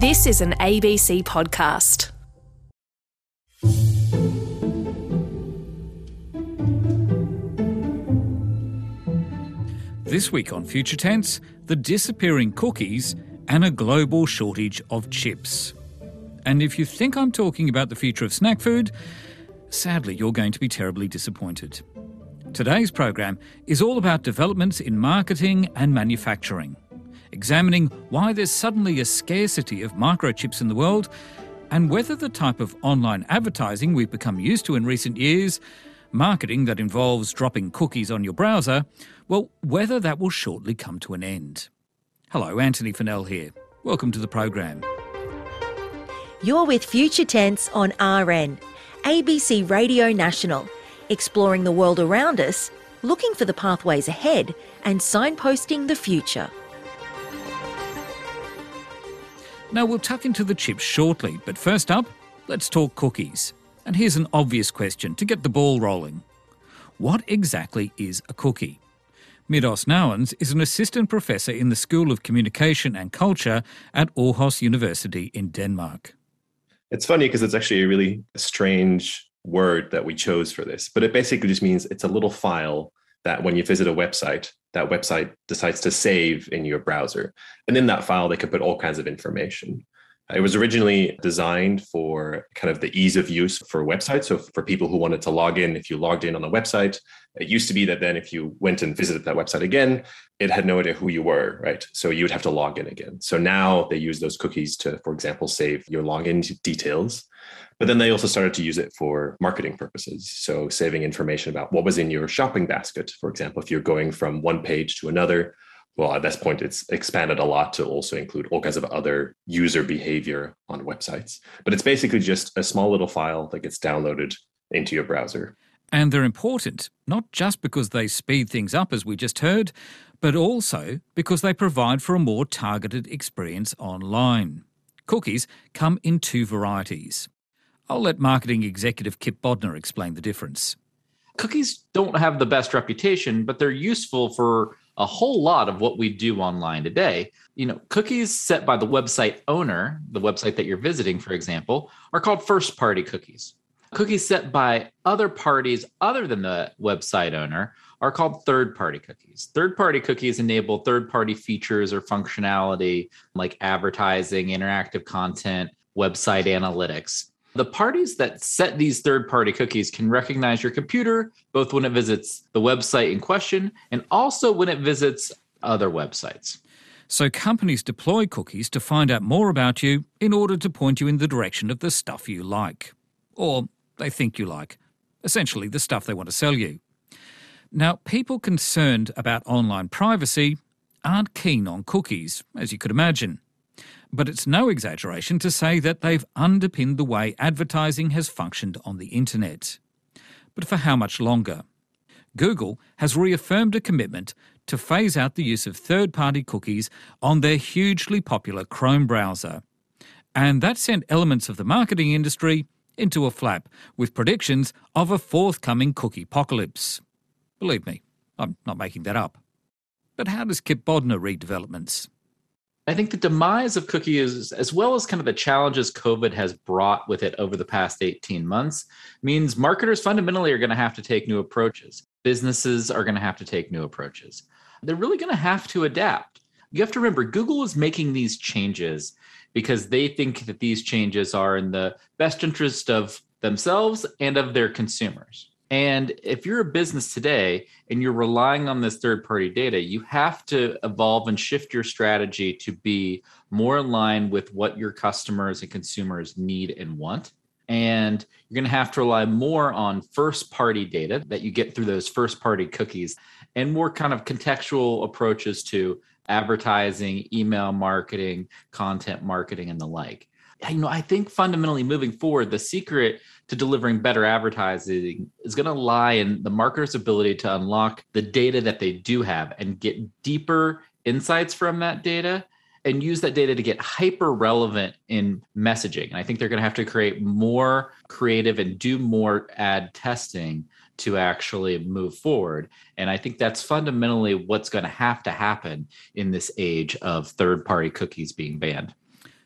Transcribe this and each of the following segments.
This is an ABC podcast. This week on Future Tense, the disappearing cookies and a global shortage of chips. And if you think I'm talking about the future of snack food, sadly you're going to be terribly disappointed. Today's program is all about developments in marketing and manufacturing, examining why there's suddenly a scarcity of microchips in the world and whether the type of online advertising we've become used to in recent years, marketing that involves dropping cookies on your browser, well, whether that will shortly come to an end. Hello, Antony Funnell here. Welcome to the program. You're with Future Tense on RN, ABC Radio National exploring the world around us, looking for the pathways ahead, and signposting the future. Now, we'll tuck into the chips shortly, but first up, let's talk cookies. And here's an obvious question to get the ball rolling What exactly is a cookie? Midas Nouwens is an assistant professor in the School of Communication and Culture at Aarhus University in Denmark. It's funny because it's actually a really strange word that we chose for this, but it basically just means it's a little file that when you visit a website, that website decides to save in your browser. And in that file, they could put all kinds of information. It was originally designed for kind of the ease of use for websites. So for people who wanted to log in, if you logged in on the website, it used to be that then if you went and visited that website again, it had no idea who you were, right? So you would have to log in again. So now they use those cookies to, for example, save your login details. But then they also started to use it for marketing purposes. So saving information about what was in your shopping basket, for example, if you're going from one page to another, well, at this point, it's expanded a lot to also include all kinds of other user behavior on websites. But it's basically just a small little file that gets downloaded into your browser. And they're important, not just because they speed things up, as we just heard, but also because they provide for a more targeted experience online. Cookies come in two varieties. I'll let marketing executive Kip Bodnar explain the difference. Cookies don't have the best reputation, but they're useful for a whole lot of what we do online today. You know, cookies set by the website owner, the website that you're visiting, for example, are called first party cookies. Cookies set by other parties other than the website owner are called third party cookies. Third party cookies enable third party features or functionality like advertising, interactive content, website analytics. The parties that set these third party cookies can recognize your computer both when it visits the website in question and also when it visits other websites. So companies deploy cookies to find out more about you in order to point you in the direction of the stuff you like. Or they think you like. Essentially, the stuff they want to sell you. Now, people concerned about online privacy aren't keen on cookies, as you could imagine. But it's no exaggeration to say that they've underpinned the way advertising has functioned on the internet. But for how much longer? Google has reaffirmed a commitment to phase out the use of third party cookies on their hugely popular Chrome browser. And that sent elements of the marketing industry into a flap with predictions of a forthcoming cookie apocalypse. Believe me, I'm not making that up. But how does Kip Bodnar read developments? I think the demise of cookies, as well as kind of the challenges COVID has brought with it over the past 18 months, means marketers fundamentally are going to have to take new approaches. Businesses are going to have to take new approaches. They're really going to have to adapt. You have to remember, Google is making these changes because they think that these changes are in the best interest of themselves and of their consumers. And if you're a business today and you're relying on this third party data, you have to evolve and shift your strategy to be more in line with what your customers and consumers need and want. And you're going to have to rely more on first party data that you get through those first party cookies and more kind of contextual approaches to advertising, email marketing, content marketing, and the like. You know, I think fundamentally moving forward, the secret to delivering better advertising is going to lie in the marketer's ability to unlock the data that they do have and get deeper insights from that data and use that data to get hyper relevant in messaging. And I think they're going to have to create more creative and do more ad testing to actually move forward. And I think that's fundamentally what's going to have to happen in this age of third party cookies being banned.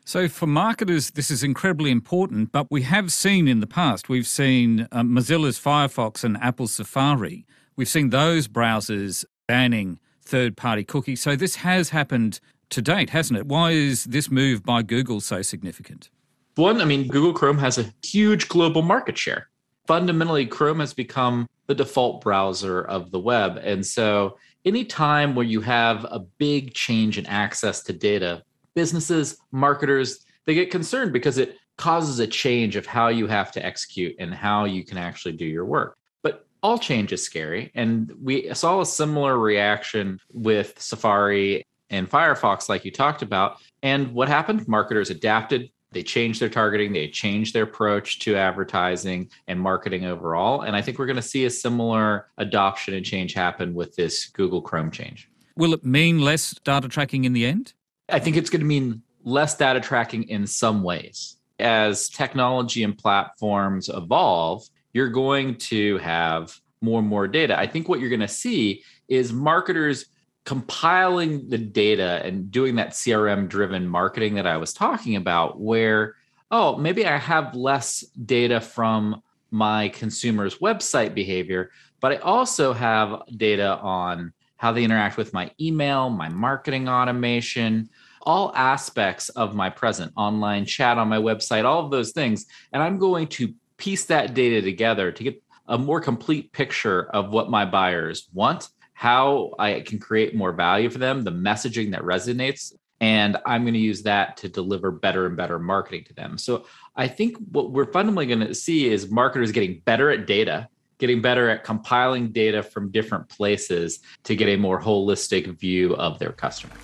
So, for marketers, this is incredibly important, but we have seen in the past, we've seen um, Mozilla's Firefox and Apple's Safari, we've seen those browsers banning third party cookies. So, this has happened to date, hasn't it? Why is this move by Google so significant? One, I mean, Google Chrome has a huge global market share. Fundamentally, Chrome has become the default browser of the web. And so, anytime where you have a big change in access to data, businesses, marketers, they get concerned because it causes a change of how you have to execute and how you can actually do your work. But all change is scary. And we saw a similar reaction with Safari and Firefox, like you talked about. And what happened? Marketers adapted. They changed their targeting, they changed their approach to advertising and marketing overall. And I think we're going to see a similar adoption and change happen with this Google Chrome change. Will it mean less data tracking in the end? I think it's going to mean less data tracking in some ways. As technology and platforms evolve, you're going to have more and more data. I think what you're going to see is marketers compiling the data and doing that CRM driven marketing that I was talking about, where, oh, maybe I have less data from my consumers' website behavior, but I also have data on how they interact with my email, my marketing automation, all aspects of my present online chat on my website, all of those things. And I'm going to piece that data together to get a more complete picture of what my buyers want, how I can create more value for them, the messaging that resonates. And I'm going to use that to deliver better and better marketing to them. So I think what we're fundamentally going to see is marketers getting better at data getting better at compiling data from different places to get a more holistic view of their customer.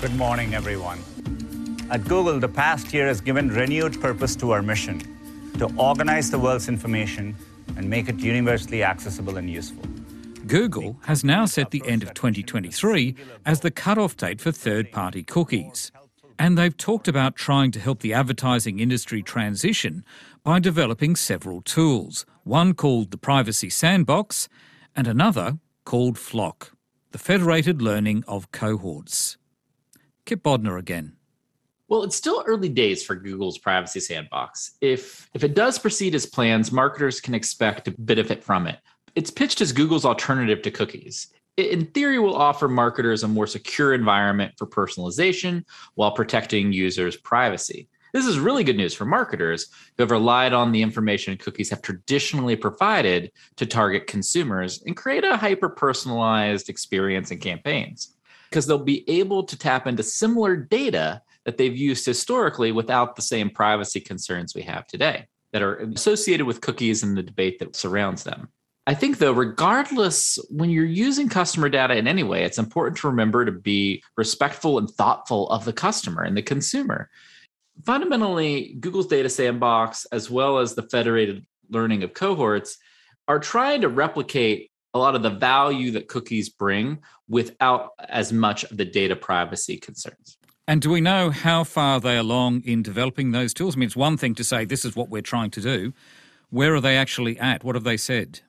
Good morning, everyone. At Google, the past year has given renewed purpose to our mission to organize the world's information and make it universally accessible and useful. Google has now set the end of 2023 as the cutoff date for third party cookies. And they've talked about trying to help the advertising industry transition by developing several tools, one called the Privacy Sandbox and another called FLoC, the Federated Learning of Cohorts. Kip Bodnar again. Well, it's still early days for Google's privacy sandbox. If if it does proceed as plans, marketers can expect to benefit from it. It's pitched as Google's alternative to cookies. It, in theory, will offer marketers a more secure environment for personalization while protecting users' privacy. This is really good news for marketers who have relied on the information cookies have traditionally provided to target consumers and create a hyper personalized experience and campaigns. Because they'll be able to tap into similar data that they've used historically without the same privacy concerns we have today that are associated with cookies and the debate that surrounds them. I think, though, regardless, when you're using customer data in any way, it's important to remember to be respectful and thoughtful of the customer and the consumer fundamentally, Google's data sandbox, as well as the federated learning of cohorts, are trying to replicate a lot of the value that cookies bring without as much of the data privacy concerns. And do we know how far they are along in developing those tools? I mean, it's one thing to say this is what we're trying to do. Where are they actually at? What have they said?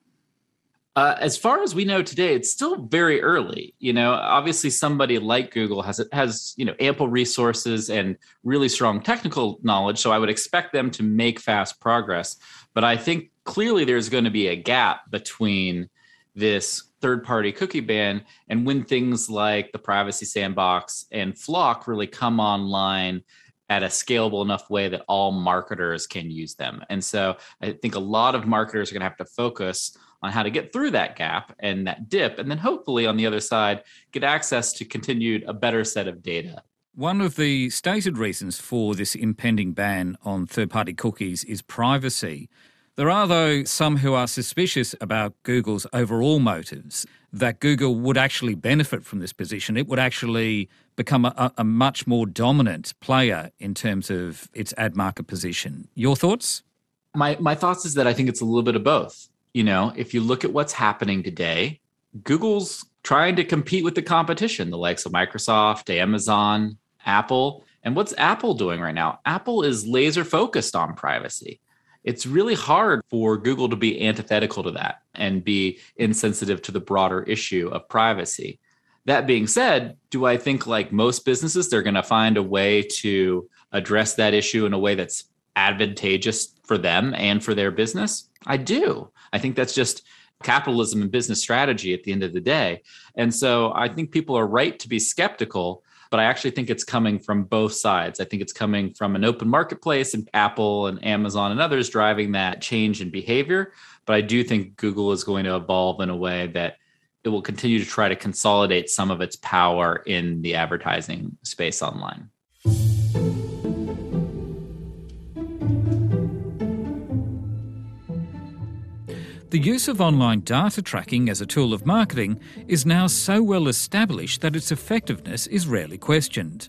Uh, as far as we know today, it's still very early. You know, obviously, somebody like Google has has you know ample resources and really strong technical knowledge, so I would expect them to make fast progress. But I think clearly there's going to be a gap between this third-party cookie ban and when things like the privacy sandbox and FLoC really come online at a scalable enough way that all marketers can use them. And so I think a lot of marketers are going to have to focus on how to get through that gap and that dip, and then hopefully on the other side, get access to continued a better set of data. One of the stated reasons for this impending ban on third party cookies is privacy. There are, though, some who are suspicious about Google's overall motives, that Google would actually benefit from this position. It would actually become a, a much more dominant player in terms of its ad market position. Your thoughts? My, my thoughts is that I think it's a little bit of both you know, if you look at what's happening today, Google's trying to compete with the competition, the likes of Microsoft, Amazon, Apple. And what's Apple doing right now? Apple is laser focused on privacy. It's really hard for Google to be antithetical to that and be insensitive to the broader issue of privacy. That being said, do I think like most businesses, they're going to find a way to address that issue in a way that's advantageous for them and for their business? I do. I think that's just capitalism and business strategy at the end of the day. And so I think people are right to be skeptical, but I actually think it's coming from both sides. I think it's coming from an open marketplace and Apple and Amazon and others driving that change in behavior. But I do think Google is going to evolve in a way that it will continue to try to consolidate some of its power in the advertising space online. The use of online data tracking as a tool of marketing is now so well established that its effectiveness is rarely questioned.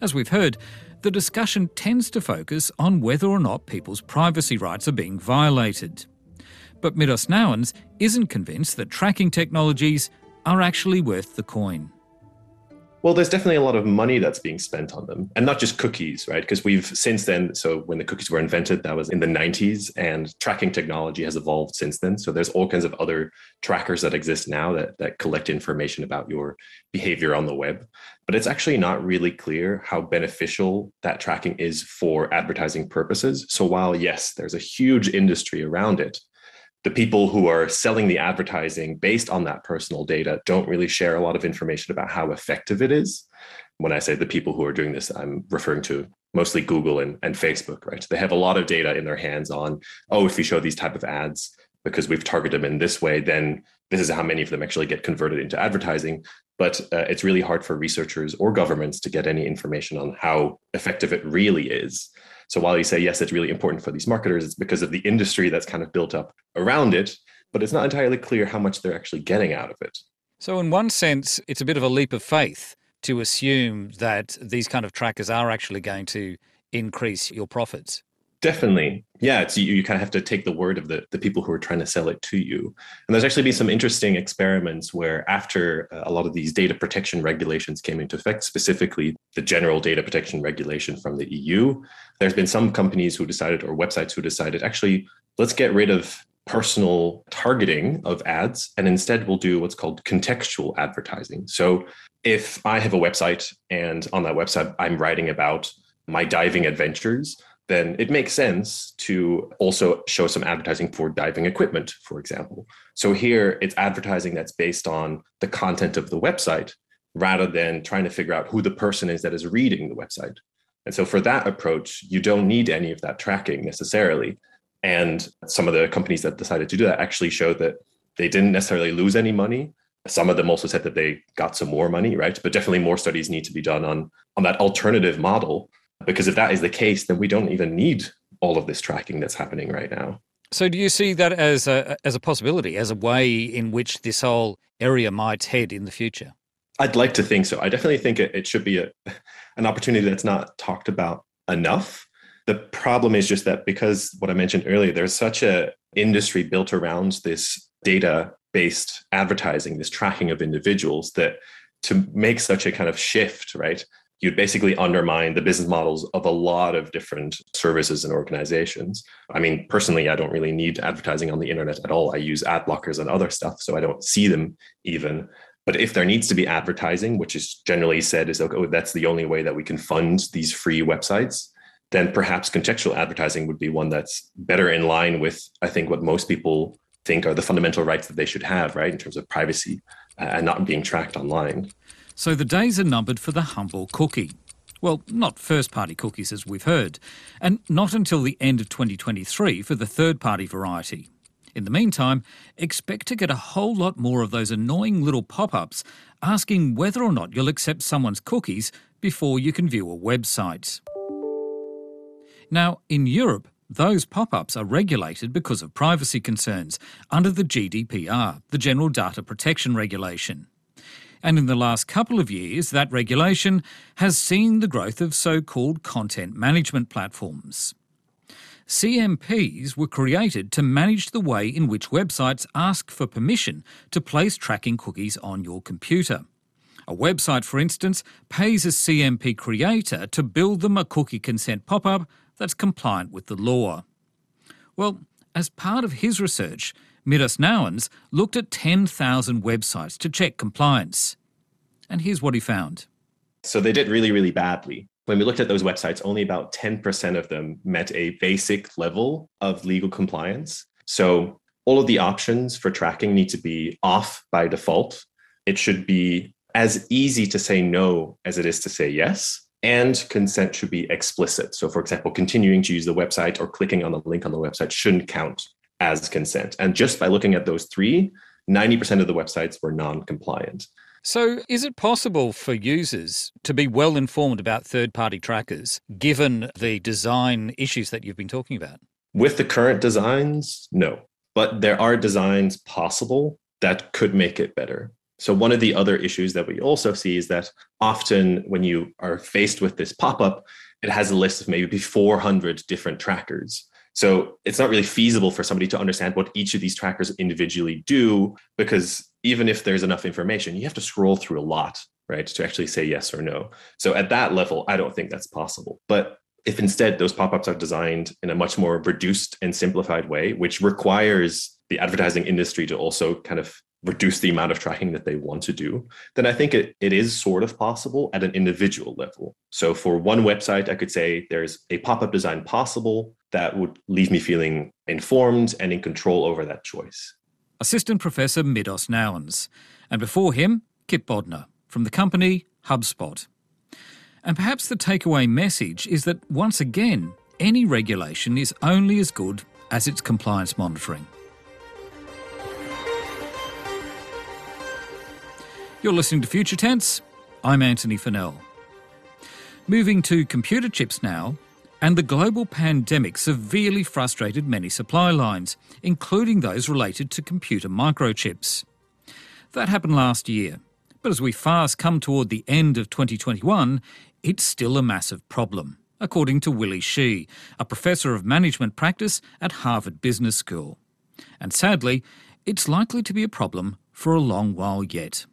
As we've heard, the discussion tends to focus on whether or not people's privacy rights are being violated. But Midas Nouwens isn't convinced that tracking technologies are actually worth the coin. Well, there's definitely a lot of money that's being spent on them, and not just cookies, right? Because we've since then, so when the cookies were invented, that was in the 90s, and tracking technology has evolved since then. So there's all kinds of other trackers that exist now that, that collect information about your behavior on the web. But it's actually not really clear how beneficial that tracking is for advertising purposes. So while, yes, there's a huge industry around it, the people who are selling the advertising based on that personal data don't really share a lot of information about how effective it is. When I say the people who are doing this, I'm referring to mostly Google and, and Facebook, right? They have a lot of data in their hands on, oh, if you show these type of ads, because we've targeted them in this way, then this is how many of them actually get converted into advertising. But uh, it's really hard for researchers or governments to get any information on how effective it really is. So while you say, yes, it's really important for these marketers, it's because of the industry that's kind of built up around it, but it's not entirely clear how much they're actually getting out of it. So, in one sense, it's a bit of a leap of faith to assume that these kind of trackers are actually going to increase your profits. Definitely. Yeah. It's you, you kind of have to take the word of the, the people who are trying to sell it to you. And there's actually been some interesting experiments where after uh, a lot of these data protection regulations came into effect, specifically the general data protection regulation from the EU, there's been some companies who decided or websites who decided actually let's get rid of personal targeting of ads and instead we'll do what's called contextual advertising. So if I have a website and on that website I'm writing about my diving adventures, then it makes sense to also show some advertising for diving equipment, for example. So here it's advertising that's based on the content of the website rather than trying to figure out who the person is that is reading the website. And so for that approach, you don't need any of that tracking necessarily. And some of the companies that decided to do that actually showed that they didn't necessarily lose any money. Some of them also said that they got some more money, right? But definitely more studies need to be done on, on that alternative model because if that is the case, then we don't even need all of this tracking that's happening right now. So, do you see that as a as a possibility, as a way in which this whole area might head in the future? I'd like to think so. I definitely think it, it should be a, an opportunity that's not talked about enough. The problem is just that because what I mentioned earlier, there's such a industry built around this data based advertising, this tracking of individuals that to make such a kind of shift, right? You'd basically undermine the business models of a lot of different services and organizations. I mean, personally, I don't really need advertising on the internet at all. I use ad blockers and other stuff, so I don't see them even. But if there needs to be advertising, which is generally said is okay, oh, that's the only way that we can fund these free websites, then perhaps contextual advertising would be one that's better in line with, I think, what most people think are the fundamental rights that they should have, right, in terms of privacy uh, and not being tracked online. So the days are numbered for the humble cookie. Well, not first party cookies as we've heard, and not until the end of 2023 for the third party variety. In the meantime, expect to get a whole lot more of those annoying little pop ups asking whether or not you'll accept someone's cookies before you can view a website. Now, in Europe, those pop ups are regulated because of privacy concerns under the GDPR, the General Data Protection Regulation. And in the last couple of years, that regulation has seen the growth of so called content management platforms. CMPs were created to manage the way in which websites ask for permission to place tracking cookies on your computer. A website, for instance, pays a CMP creator to build them a cookie consent pop up that's compliant with the law. Well, as part of his research, Midas Nouwens looked at 10,000 websites to check compliance. And here's what he found. So they did really, really badly. When we looked at those websites, only about 10% of them met a basic level of legal compliance. So all of the options for tracking need to be off by default. It should be as easy to say no as it is to say yes. And consent should be explicit. So, for example, continuing to use the website or clicking on the link on the website shouldn't count as consent. And just by looking at those three, 90% of the websites were non compliant. So, is it possible for users to be well informed about third party trackers given the design issues that you've been talking about? With the current designs, no. But there are designs possible that could make it better. So, one of the other issues that we also see is that often when you are faced with this pop up, it has a list of maybe 400 different trackers. So, it's not really feasible for somebody to understand what each of these trackers individually do, because even if there's enough information, you have to scroll through a lot, right, to actually say yes or no. So, at that level, I don't think that's possible. But if instead those pop ups are designed in a much more reduced and simplified way, which requires the advertising industry to also kind of reduce the amount of tracking that they want to do, then I think it, it is sort of possible at an individual level. So for one website, I could say there's a pop up design possible that would leave me feeling informed and in control over that choice. Assistant Professor Midas Nouwens. And before him, Kip Bodnar from the company HubSpot. And perhaps the takeaway message is that once again, any regulation is only as good as its compliance monitoring. You're listening to Future Tense. I'm Antony Funnell. Moving to computer chips now, and the global pandemic severely frustrated many supply lines, including those related to computer microchips. That happened last year, but as we fast come toward the end of 2021, it's still a massive problem, according to Willie Shih, a professor of management practice at Harvard Business School. And sadly, it's likely to be a problem for a long while yet.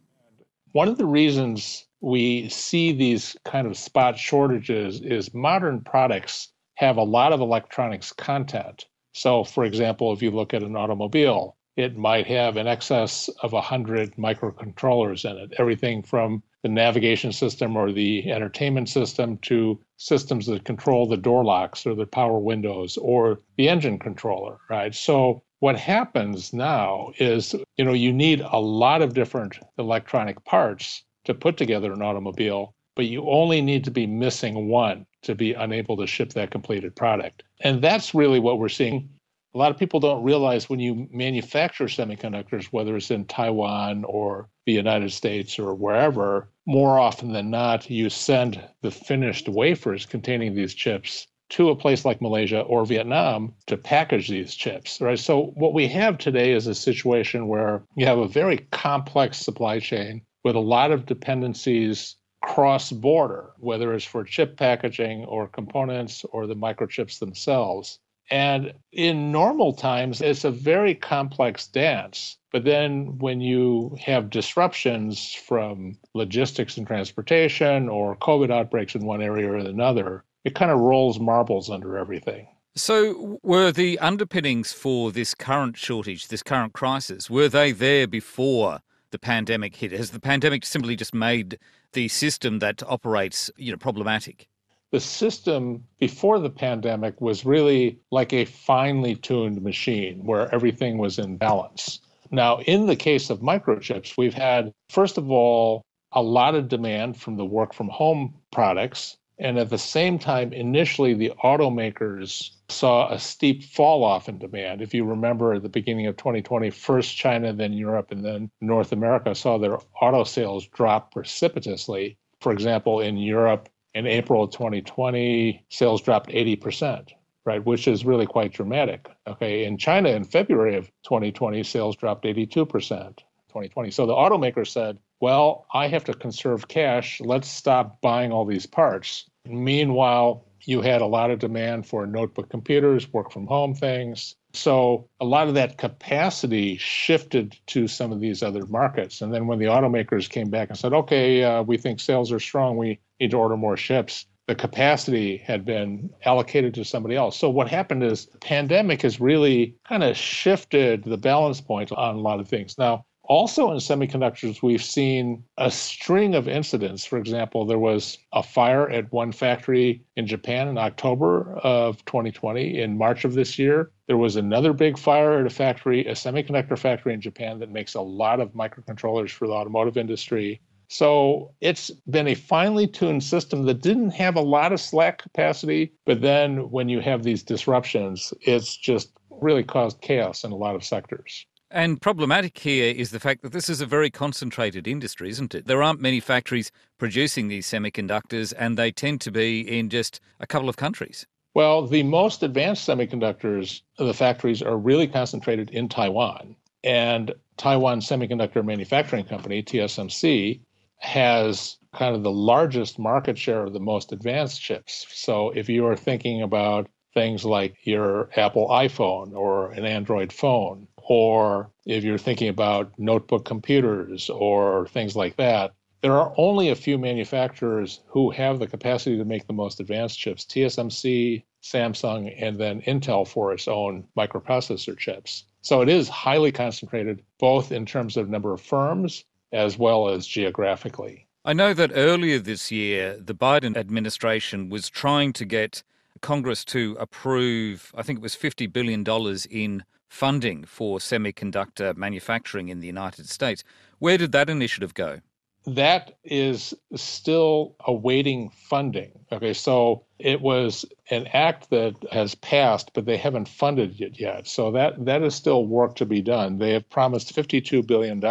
One of the reasons we see these kind of spot shortages is modern products have a lot of electronics content. So, for example, if you look at an automobile, it might have in excess of 100 microcontrollers in it, everything from the navigation system or the entertainment system to systems that control the door locks or the power windows or the engine controller, right? So what happens now is, you know, you need a lot of different electronic parts to put together an automobile, but you only need to be missing one to be unable to ship that completed product. And that's really what we're seeing a lot of people don't realize when you manufacture semiconductors, whether it's in Taiwan or the United States or wherever, more often than not, you send the finished wafers containing these chips to a place like Malaysia or Vietnam to package these chips, right? So what we have today is a situation where you have a very complex supply chain with a lot of dependencies cross border, whether it's for chip packaging or components or the microchips themselves. And in normal times, it's a very complex dance. But then when you have disruptions from logistics and transportation or COVID outbreaks in one area or another, it kind of rolls marbles under everything. So, were the underpinnings for this current shortage, this current crisis, were they there before the pandemic hit? Has the pandemic simply just made the system that operates, you know, problematic? the system before the pandemic was really like a finely tuned machine where everything was in balance. Now, in the case of microchips, we've had, first of all, a lot of demand from the work from home products. And at the same time, initially, the automakers saw a steep fall off in demand. If you remember at the beginning of 2020, first China, then Europe, and then North America saw their auto sales drop precipitously. For example, in Europe, in April of 2020, sales dropped 80%, right, which is really quite dramatic. Okay, in China in February of 2020, sales dropped 82%. 2020. So the automaker said, well, I have to conserve cash. Let's stop buying all these parts. Meanwhile, you had a lot of demand for notebook computers, work from home things. So a lot of that capacity shifted to some of these other markets. And then when the automakers came back and said, okay, uh, we think sales are strong, we need to order more ships, the capacity had been allocated to somebody else. So what happened is the pandemic has really kind of shifted the balance point on a lot of things. Now, Also, in semiconductors, we've seen a string of incidents. For example, there was a fire at one factory in Japan in October of 2020. In March of this year, there was another big fire at a factory, a semiconductor factory in Japan that makes a lot of microcontrollers for the automotive industry. So it's been a finely tuned system that didn't have a lot of slack capacity. But then when you have these disruptions, it's just really caused chaos in a lot of sectors. And problematic here is the fact that this is a very concentrated industry, isn't it? There aren't many factories producing these semiconductors, and they tend to be in just a couple of countries. Well, the most advanced semiconductors, the factories are really concentrated in Taiwan. And Taiwan Semiconductor Manufacturing Company, TSMC, has kind of the largest market share of the most advanced chips. So if you are thinking about things like your Apple iPhone or an Android phone, or if you're thinking about notebook computers or things like that, there are only a few manufacturers who have the capacity to make the most advanced chips TSMC, Samsung, and then Intel for its own microprocessor chips. So it is highly concentrated, both in terms of number of firms as well as geographically. I know that earlier this year, the Biden administration was trying to get Congress to approve, I think it was $50 billion in funding for semiconductor manufacturing in the United States. Where did that initiative go? That is still awaiting funding. Okay, so it was an act that has passed, but they haven't funded it yet. So that that is still work to be done. They have promised $52 billion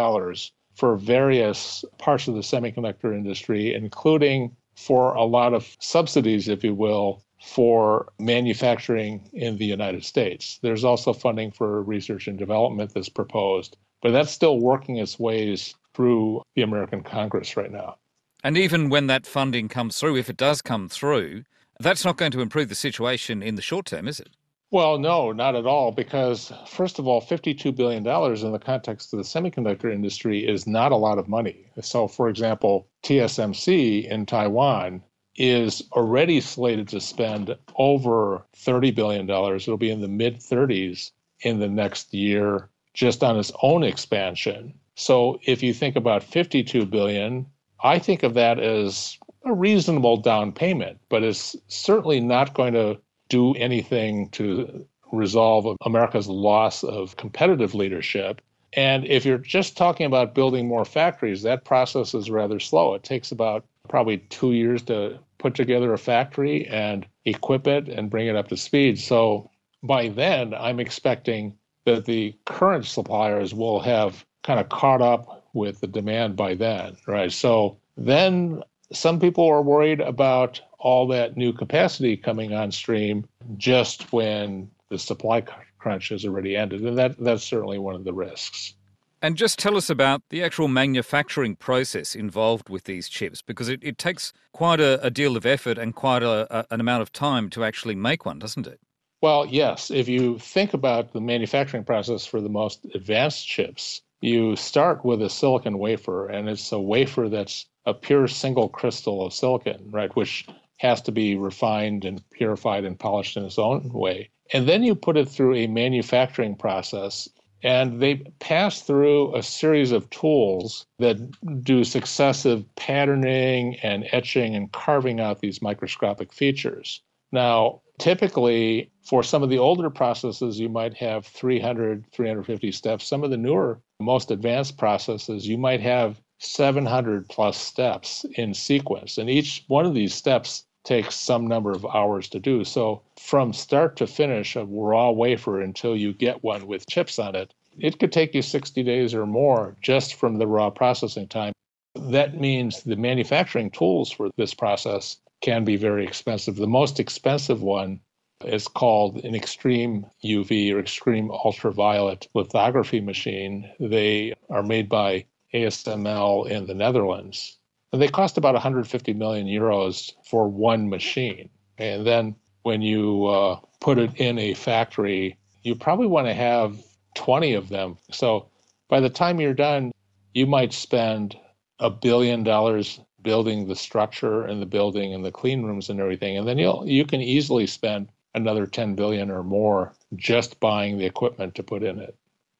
for various parts of the semiconductor industry, including for a lot of subsidies, if you will, for manufacturing in the United States. There's also funding for research and development that's proposed, but that's still working its ways through the American Congress right now. And even when that funding comes through, if it does come through, that's not going to improve the situation in the short term, is it? Well, no, not at all, because first of all, $52 billion in the context of the semiconductor industry is not a lot of money. So, for example, TSMC in Taiwan is already slated to spend over $30 billion. It'll be in the mid 30s in the next year just on its own expansion. So if you think about 52 billion, I think of that as a reasonable down payment, but it's certainly not going to do anything to resolve America's loss of competitive leadership. And if you're just talking about building more factories, that process is rather slow. It takes about probably two years to put together a factory and equip it and bring it up to speed. So by then, I'm expecting that the current suppliers will have kind of caught up with the demand by then, right? So then some people are worried about all that new capacity coming on stream just when the supply crunch has already ended. And that, that's certainly one of the risks. And just tell us about the actual manufacturing process involved with these chips, because it, it takes quite a, a, deal of effort and quite a, a, an amount of time to actually make one, doesn't it? Well, yes. If you think about the manufacturing process for the most advanced chips, you start with a silicon wafer, and it's a wafer that's a pure single crystal of silicon, right, which has to be refined and purified and polished in its own way. And then you put it through a manufacturing process and they pass through a series of tools that do successive patterning and etching and carving out these microscopic features. Now, typically, for some of the older processes, you might have 300, 350 steps. Some of the newer, most advanced processes, you might have 700 plus steps in sequence. And each one of these steps takes some number of hours to do. So from start to finish, a raw wafer until you get one with chips on it, it could take you 60 days or more just from the raw processing time. That means the manufacturing tools for this process can be very expensive. The most expensive one is called an extreme UV or extreme ultraviolet lithography machine. They are made by ASML in the Netherlands. And they cost about 150 million euros for one machine. And then when you uh, put it in a factory, you probably want to have 20 of them. So by the time you're done, you might spend a billion dollars building the structure and the building and the clean rooms and everything. And then you'll you can easily spend another 10 billion or more just buying the equipment to put in it.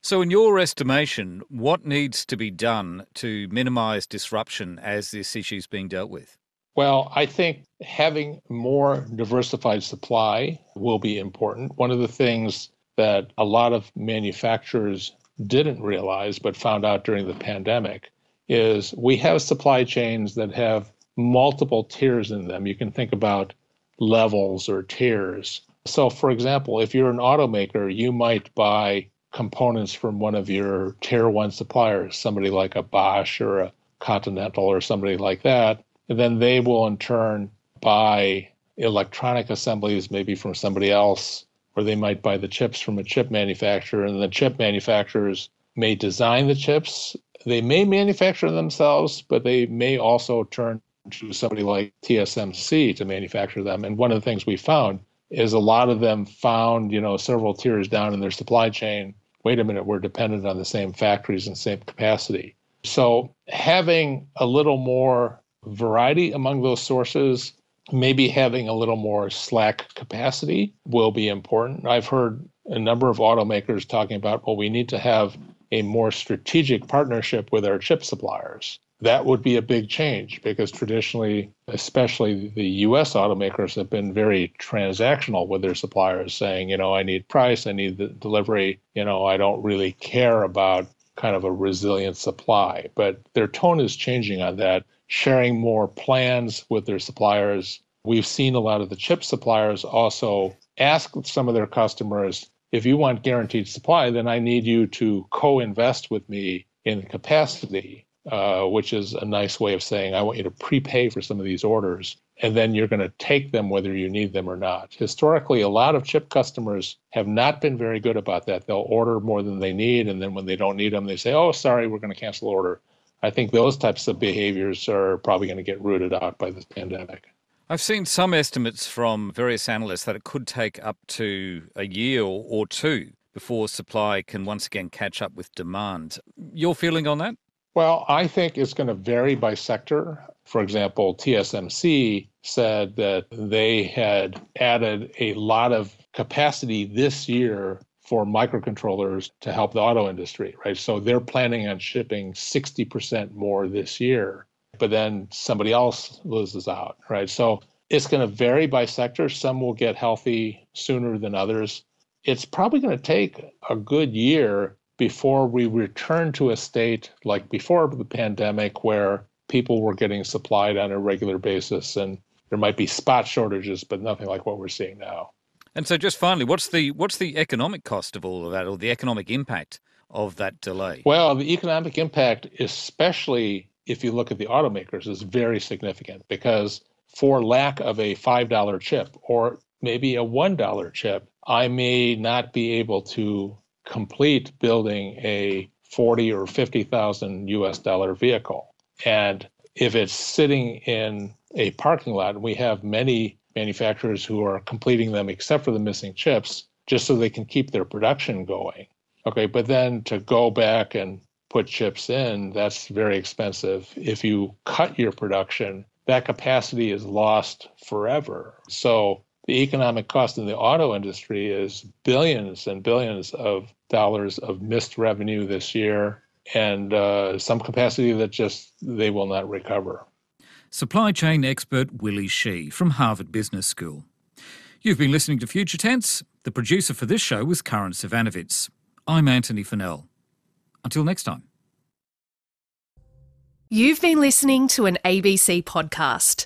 So, in your estimation, what needs to be done to minimise disruption as this issue is being dealt with? Well, I think having more diversified supply will be important. One of the things that a lot of manufacturers didn't realize but found out during the pandemic is we have supply chains that have multiple tiers in them. You can think about levels or tiers. So, for example, if you're an automaker, you might buy components from one of your tier one suppliers, somebody like a Bosch or a Continental or somebody like that. And then they will in turn buy electronic assemblies maybe from somebody else, or they might buy the chips from a chip manufacturer, and the chip manufacturers may design the chips. They may manufacture themselves, but they may also turn to somebody like TSMC to manufacture them. And one of the things we found is a lot of them found, you know, several tiers down in their supply chain. Wait a minute, we're dependent on the same factories and same capacity. So having a little more variety among those sources, maybe having a little more slack capacity will be important. I've heard a number of automakers talking about, well, we need to have a more strategic partnership with our chip suppliers that would be a big change because traditionally, especially the US automakers have been very transactional with their suppliers, saying, you know, I need price, I need the delivery, you know, I don't really care about kind of a resilient supply. But their tone is changing on that, sharing more plans with their suppliers. We've seen a lot of the chip suppliers also ask some of their customers, if you want guaranteed supply, then I need you to co invest with me in capacity uh, which is a nice way of saying, I want you to prepay for some of these orders, and then you're going to take them whether you need them or not. Historically, a lot of chip customers have not been very good about that. They'll order more than they need, and then when they don't need them, they say, oh, sorry, we're going to cancel order. I think those types of behaviors are probably going to get rooted out by this pandemic. I've seen some estimates from various analysts that it could take up to a year or two before supply can once again catch up with demand. Your feeling on that? Well, I think it's going to vary by sector. For example, TSMC said that they had added a lot of capacity this year for microcontrollers to help the auto industry, right? So they're planning on shipping 60% more this year, but then somebody else loses out, right? So it's going to vary by sector. Some will get healthy sooner than others. It's probably going to take a good year before we return to a state like before the pandemic where people were getting supplied on a regular basis and there might be spot shortages but nothing like what we're seeing now. And so just finally what's the what's the economic cost of all of that or the economic impact of that delay? Well the economic impact especially if you look at the automakers is very significant because for lack of a $5 chip or maybe a $1 chip i may not be able to complete building a 40 or 50,000 US dollar vehicle. And if it's sitting in a parking lot, we have many manufacturers who are completing them except for the missing chips just so they can keep their production going. Okay, but then to go back and put chips in, that's very expensive. If you cut your production, that capacity is lost forever. So the economic cost in the auto industry is billions and billions of dollars of missed revenue this year and uh, some capacity that just they will not recover. Supply chain expert Willie Shih from Harvard Business School. You've been listening to Future Tense. The producer for this show was Karin Zsivanovits. I'm Antony Funnell. Until next time. You've been listening to an ABC podcast.